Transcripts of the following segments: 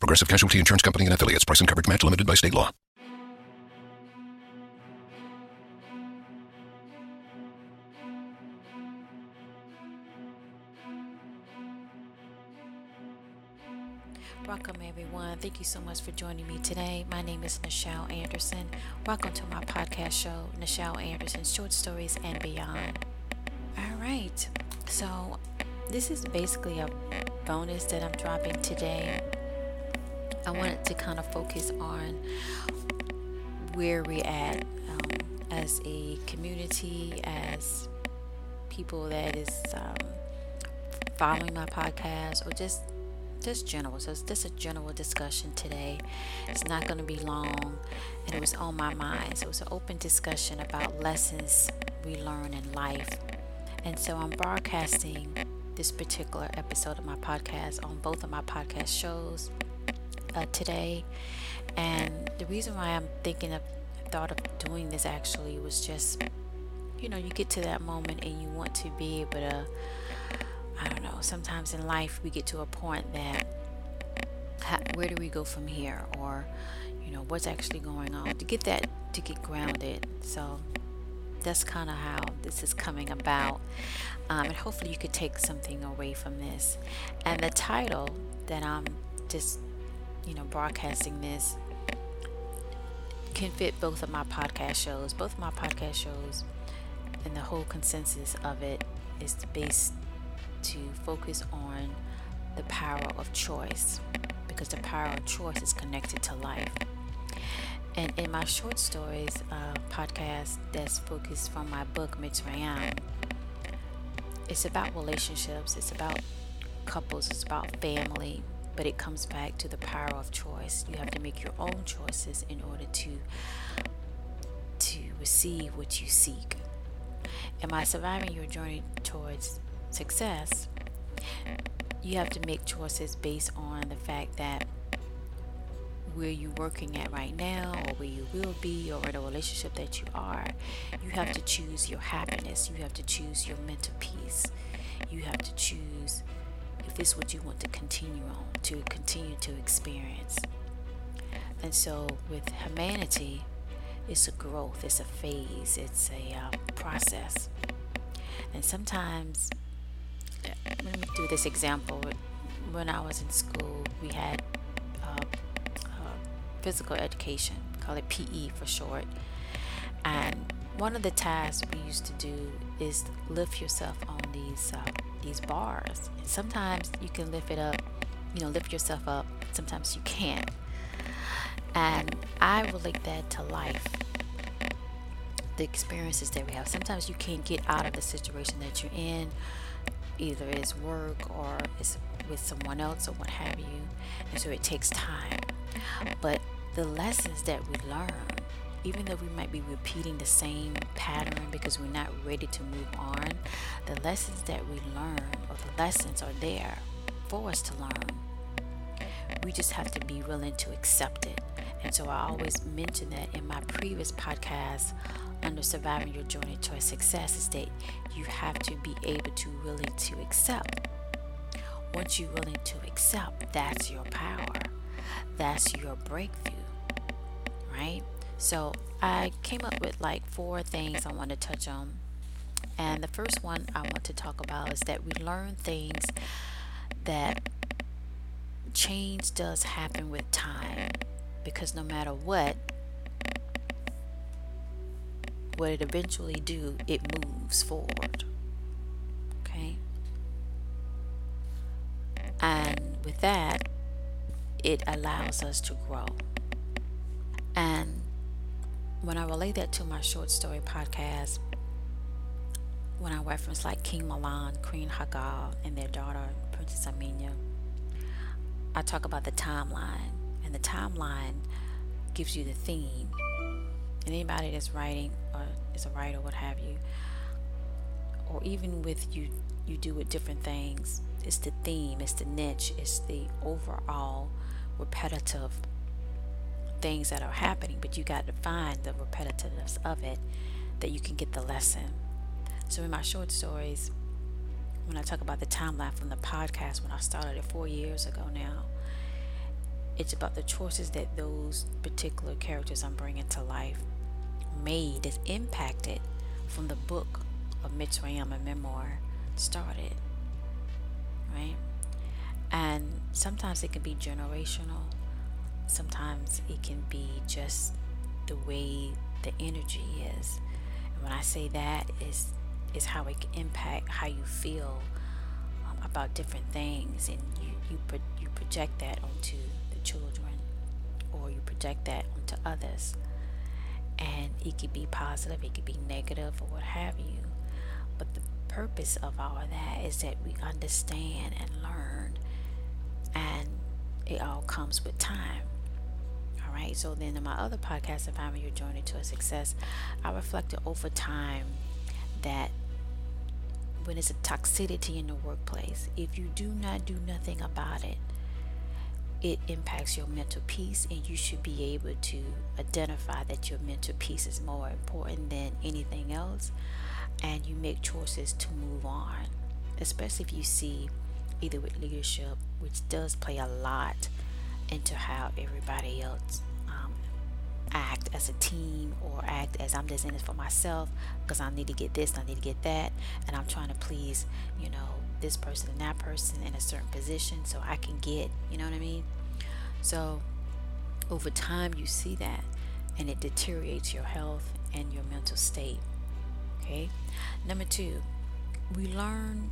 Progressive Casualty Insurance Company and affiliates. Price and coverage match limited by state law. Welcome, everyone. Thank you so much for joining me today. My name is Nichelle Anderson. Welcome to my podcast show, Nichelle Anderson Short Stories and Beyond. All right, so this is basically a bonus that I'm dropping today. I wanted to kind of focus on where we're at um, as a community, as people that is um, following my podcast, or just just general. So it's just a general discussion today. It's not going to be long, and it was on my mind. So it was an open discussion about lessons we learn in life. And so I'm broadcasting this particular episode of my podcast on both of my podcast shows uh, today. And the reason why I'm thinking of thought of doing this actually was just, you know, you get to that moment and you want to be able to I don't know, sometimes in life we get to a point that how, where do we go from here? Or you know what's actually going on? To get that to get grounded. So that's kind of how this is coming about. Um, and hopefully you could take something away from this. And the title that i'm just you know broadcasting this can fit both of my podcast shows both of my podcast shows and the whole consensus of it is based to focus on the power of choice because the power of choice is connected to life. And in my short stories uh, podcast that's focused from my book Mitzrayim, it's about relationships, it's about couples, it's about family, but it comes back to the power of choice. You have to make your own choices in order to to receive what you seek. Am I surviving your journey towards success, you have to make choices based on the fact that where you're working at right now or where you will be or the relationship that you are you have to choose your happiness you have to choose your mental peace you have to choose if this is what you want to continue on to continue to experience and so with humanity it's a growth it's a phase it's a uh, process and sometimes let me do this example. When I was in school, we had uh, uh, physical education, call it PE for short. And one of the tasks we used to do is lift yourself on these these bars. Sometimes you can lift it up, you know, lift yourself up. Sometimes you can't. And I relate that to life the experiences that we have. Sometimes you can't get out of the situation that you're in, either it's work or it's with someone else or what have you. And so it takes time. But the lessons that we learn, even though we might be repeating the same pattern because we're not ready to move on, the lessons that we learn or the lessons are there for us to learn. We just have to be willing to accept it. And so I always mention that in my previous podcast under surviving your journey towards success is that you have to be able to willing to accept. Once you're willing to accept, that's your power. That's your breakthrough. Right? So I came up with like four things I want to touch on. And the first one I want to talk about is that we learn things that change does happen with time. because no matter what, what it eventually do, it moves forward. Okay? And with that, it allows us to grow. And when I relate that to my short story podcast, when I reference like King Milan, Queen Hagal, and their daughter, Princess Amina, I talk about the timeline. And the timeline gives you the theme. And anybody that's writing or is a writer, what have you, or even with you, you do with different things, it's the theme, it's the niche, it's the overall repetitive things that are happening, but you got to find the repetitiveness of it that you can get the lesson. So in my short stories, when I talk about the timeline from the podcast when I started it four years ago now, it's about the choices that those particular characters I'm bringing to life made that's impacted from the book of Mitzrayim, a memoir, started. Right? And sometimes it can be generational, sometimes it can be just the way the energy is. And when I say that is is how it can impact how you feel um, about different things. And you you, pro- you project that onto the children or you project that onto others. And it could be positive it could be negative or what have you. But the purpose of all of that is that we understand and learn. And it all comes with time right? So then in my other podcast environment your journey to a success i reflected over time that when it's a toxicity in the workplace if you do not do nothing about it it impacts your mental peace and you should be able to identify that your mental peace is more important than anything else. And you make choices to move on especially if you see either with leadership which does play a lot into how everybody else act as a team or act as i'm just in this for myself because i need to get this i need to get that and i'm trying to please you know this person and that person in a certain position so I can get, you know what I mean? So over time you see that and it deteriorates your health and your mental state. Okay? Number 2, we learn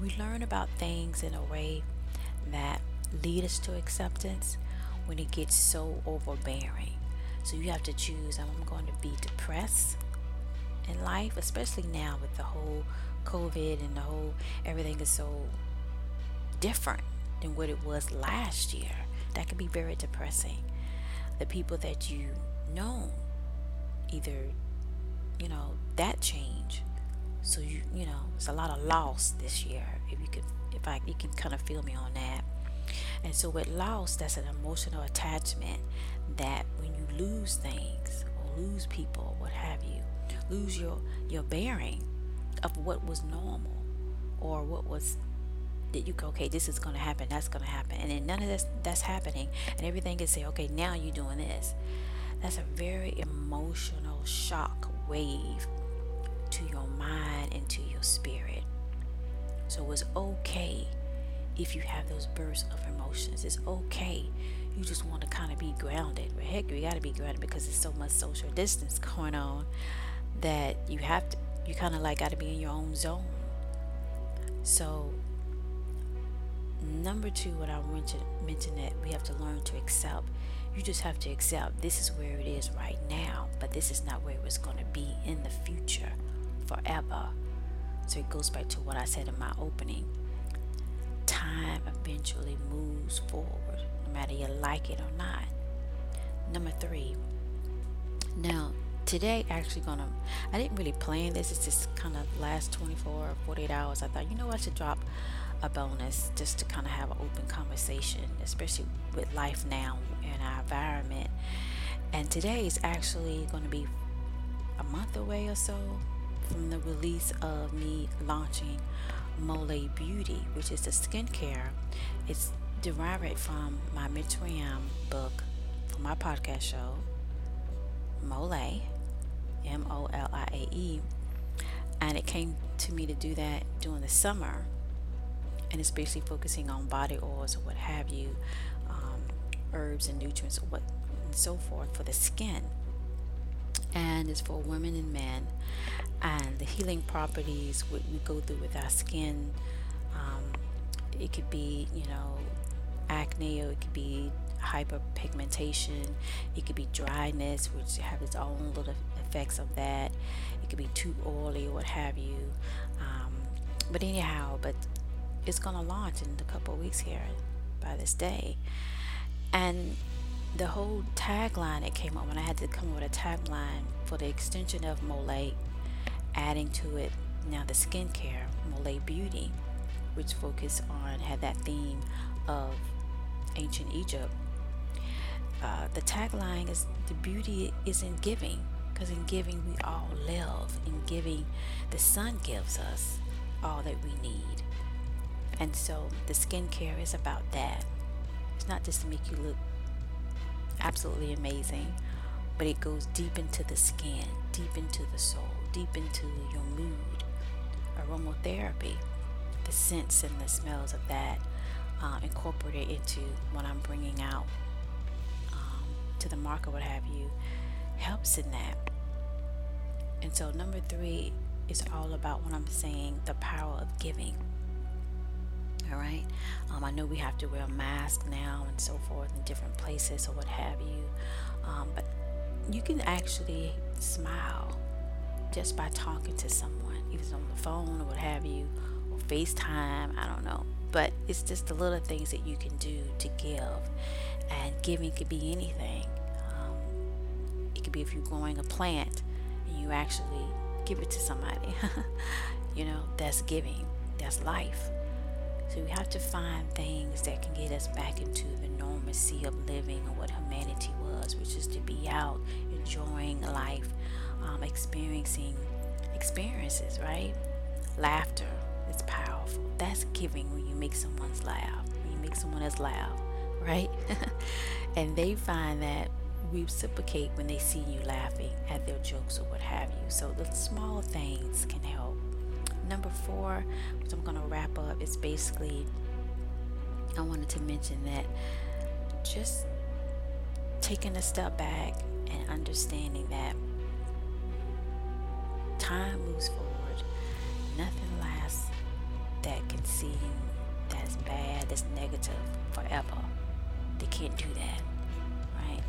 we learn about things in a way that lead us to acceptance when it gets so overbearing. So you have to choose I'm going to be depressed in life, especially now with the whole COVID and the whole everything is so different than what it was last year. That can be very depressing. The people that you know, either, you know, that change. So you you know, it's a lot of loss this year. If you could if I you can kind of feel me on that. And so with loss, that's an emotional attachment that when you lose things or lose people, what have you, lose your your bearing of what was normal or what was that you go okay this is going to happen that's going to happen. And then none of this that's happening. And everything can say okay now you're doing this. That's a very emotional shock wave to your mind and to your spirit. So it's okay if you have those bursts of emotions it's okay you just want to kind of be grounded but heck you got to be grounded because there's so much social distance going on that you have to you kind of like got to be in your own zone. So, number two, what I want to mention that we have to learn to accept. You just have to accept this is where it is right now, but this is not where it's going to be in the future forever. So, it goes back to what I said in my opening. Time eventually moves forward, no matter you like it or not. Number three, now today actually gonna i didn't really plan this. It's just kind of last 24 or 48 hours. I thought you know i should drop a bonus just to kind of have an open conversation especially with life now and our environment. And today is actually going to be a month away or so from the release of me launching Mole Beauty, which is a skincare. It's derived from my Mitzrayim book for my podcast show, Mole. M O L I A E. And it came to me to do that during the summer. And it's basically focusing on body oils or what have you, um, herbs and nutrients, what and so forth for the skin. And it's for women and men. And the healing properties what we go through with our skin. Um, it could be, you know, acne or it could be hyperpigmentation. It could be dryness, which have its own little effects of that. It could be too oily what have you. Um, but anyhow, but it's to launch in a couple weeks here by this day. And the whole tagline it came up when I had to come up with a tagline for the extension of Mole, adding to it now the skincare, Mole Beauty, which focused on had that theme of ancient Egypt. Uh, the tagline is the beauty is in giving, because in giving we all live. In giving, the sun gives us all that we need. And so the skincare is about that. It's not just to make you look absolutely amazing, but it goes deep into the skin, deep into the soul, deep into your mood. Aromatherapy, the scents and the smells of that uh, incorporated into what I'm bringing out um, to the market, what have you, helps in that. And so, number three is all about what I'm saying the power of giving. All right. Um, I know we have to wear a mask now and so forth in different places or what have you. Um, but you can actually smile just by talking to someone, either on the phone or what have you, or FaceTime. I don't know. But it's just the little things that you can do to give. And giving could be anything. Um, it could be if you're growing a plant and you actually give it to somebody. you know, that's giving, that's life. So we have to find things that can get us back into the normalcy of living or what humanity was, which is to be out, enjoying life, um, experiencing experiences, right? Laughter is powerful. That's giving when you make someone's laugh, when you make someone else laugh, right? and they find that we reciprocate when they see you laughing at their jokes or what have you. So the small things can help number four, which I'm going to wrap up, is basically I wanted to mention that just taking a step back and understanding that time moves forward, nothing lasts that can seem that's bad, that's negative forever. They can't do that, right?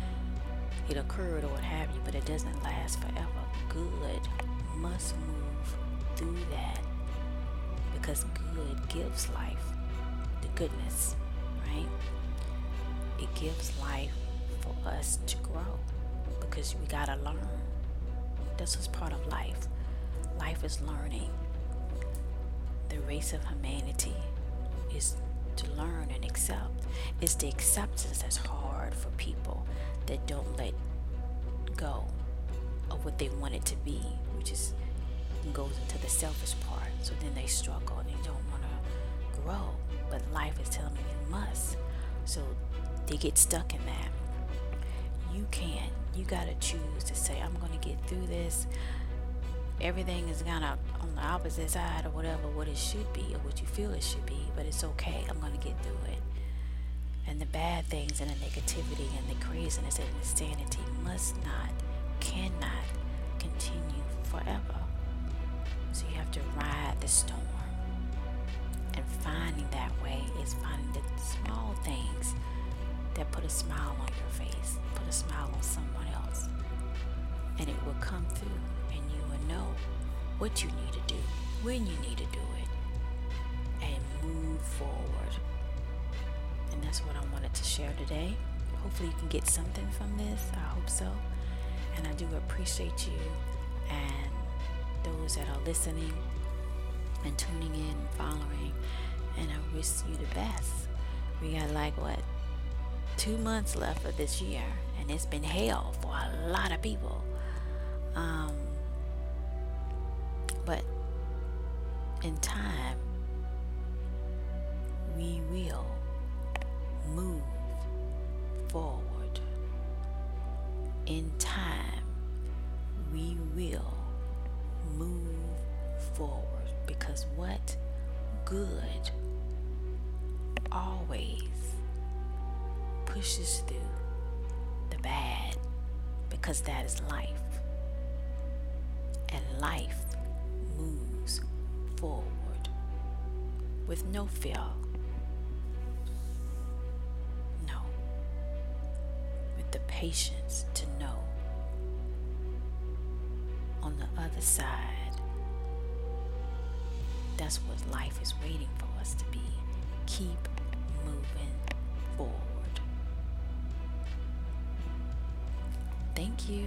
it occurred or what have you, but it doesn't last forever. Good must move through that because good gives life, the goodness, right? It gives life for us to grow because we gotta learn. This is part of life. Life is learning. The race of humanity is to learn and accept. It's the acceptance that's hard for people that don't let go of what they want it to be, which is goes into the selfish part. So then they struggle and they don't want to grow. But life is telling them you must. So they get stuck in that. You can't. You got to choose to say, I'm going to get through this. Everything is kind of on the opposite side or whatever, what it should be or what you feel it should be. But it's okay. I'm going to get through it. And the bad things and the negativity and the craziness and insanity must not, cannot continue forever. So you have to ride the storm. And finding that way is finding the small things that put a smile on your face, put a smile on someone else. And it will come through, and you will know what you need to do, when you need to do it, and move forward. And that's what I wanted to share today. Hopefully, you can get something from this. I hope so. And I do appreciate you. And those that are listening and tuning in and following. And I wish you the best. We got like what two months left of this year, and it's been hell for a lot of people. Um, but in time, we will move forward. In time, good always pushes through the bad because that is life. And life moves forward with no fear. No. With the patience to know on the other side, that's what life is waiting for us to be. Keep moving forward. Thank you.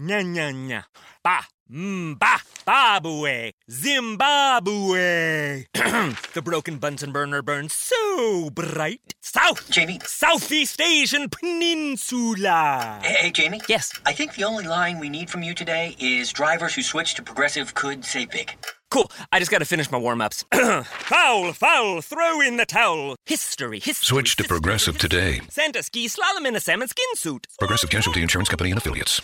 Nya nya nya. Ba. Mm, ba. Babue. Zimbabwe. the broken Bunsen burner burns so bright. South. Jamie. Southeast Asian Peninsula. Hey, hey, Jamie? Yes. I think the only line we need from you today is drivers who switch to progressive could save big. Cool. I just gotta finish my warm ups. foul, foul, throw in the towel. History, history. Switch to history, Progressive history. today. Santa ski slalom in a salmon skin suit. Progressive Casualty Insurance Company and affiliates.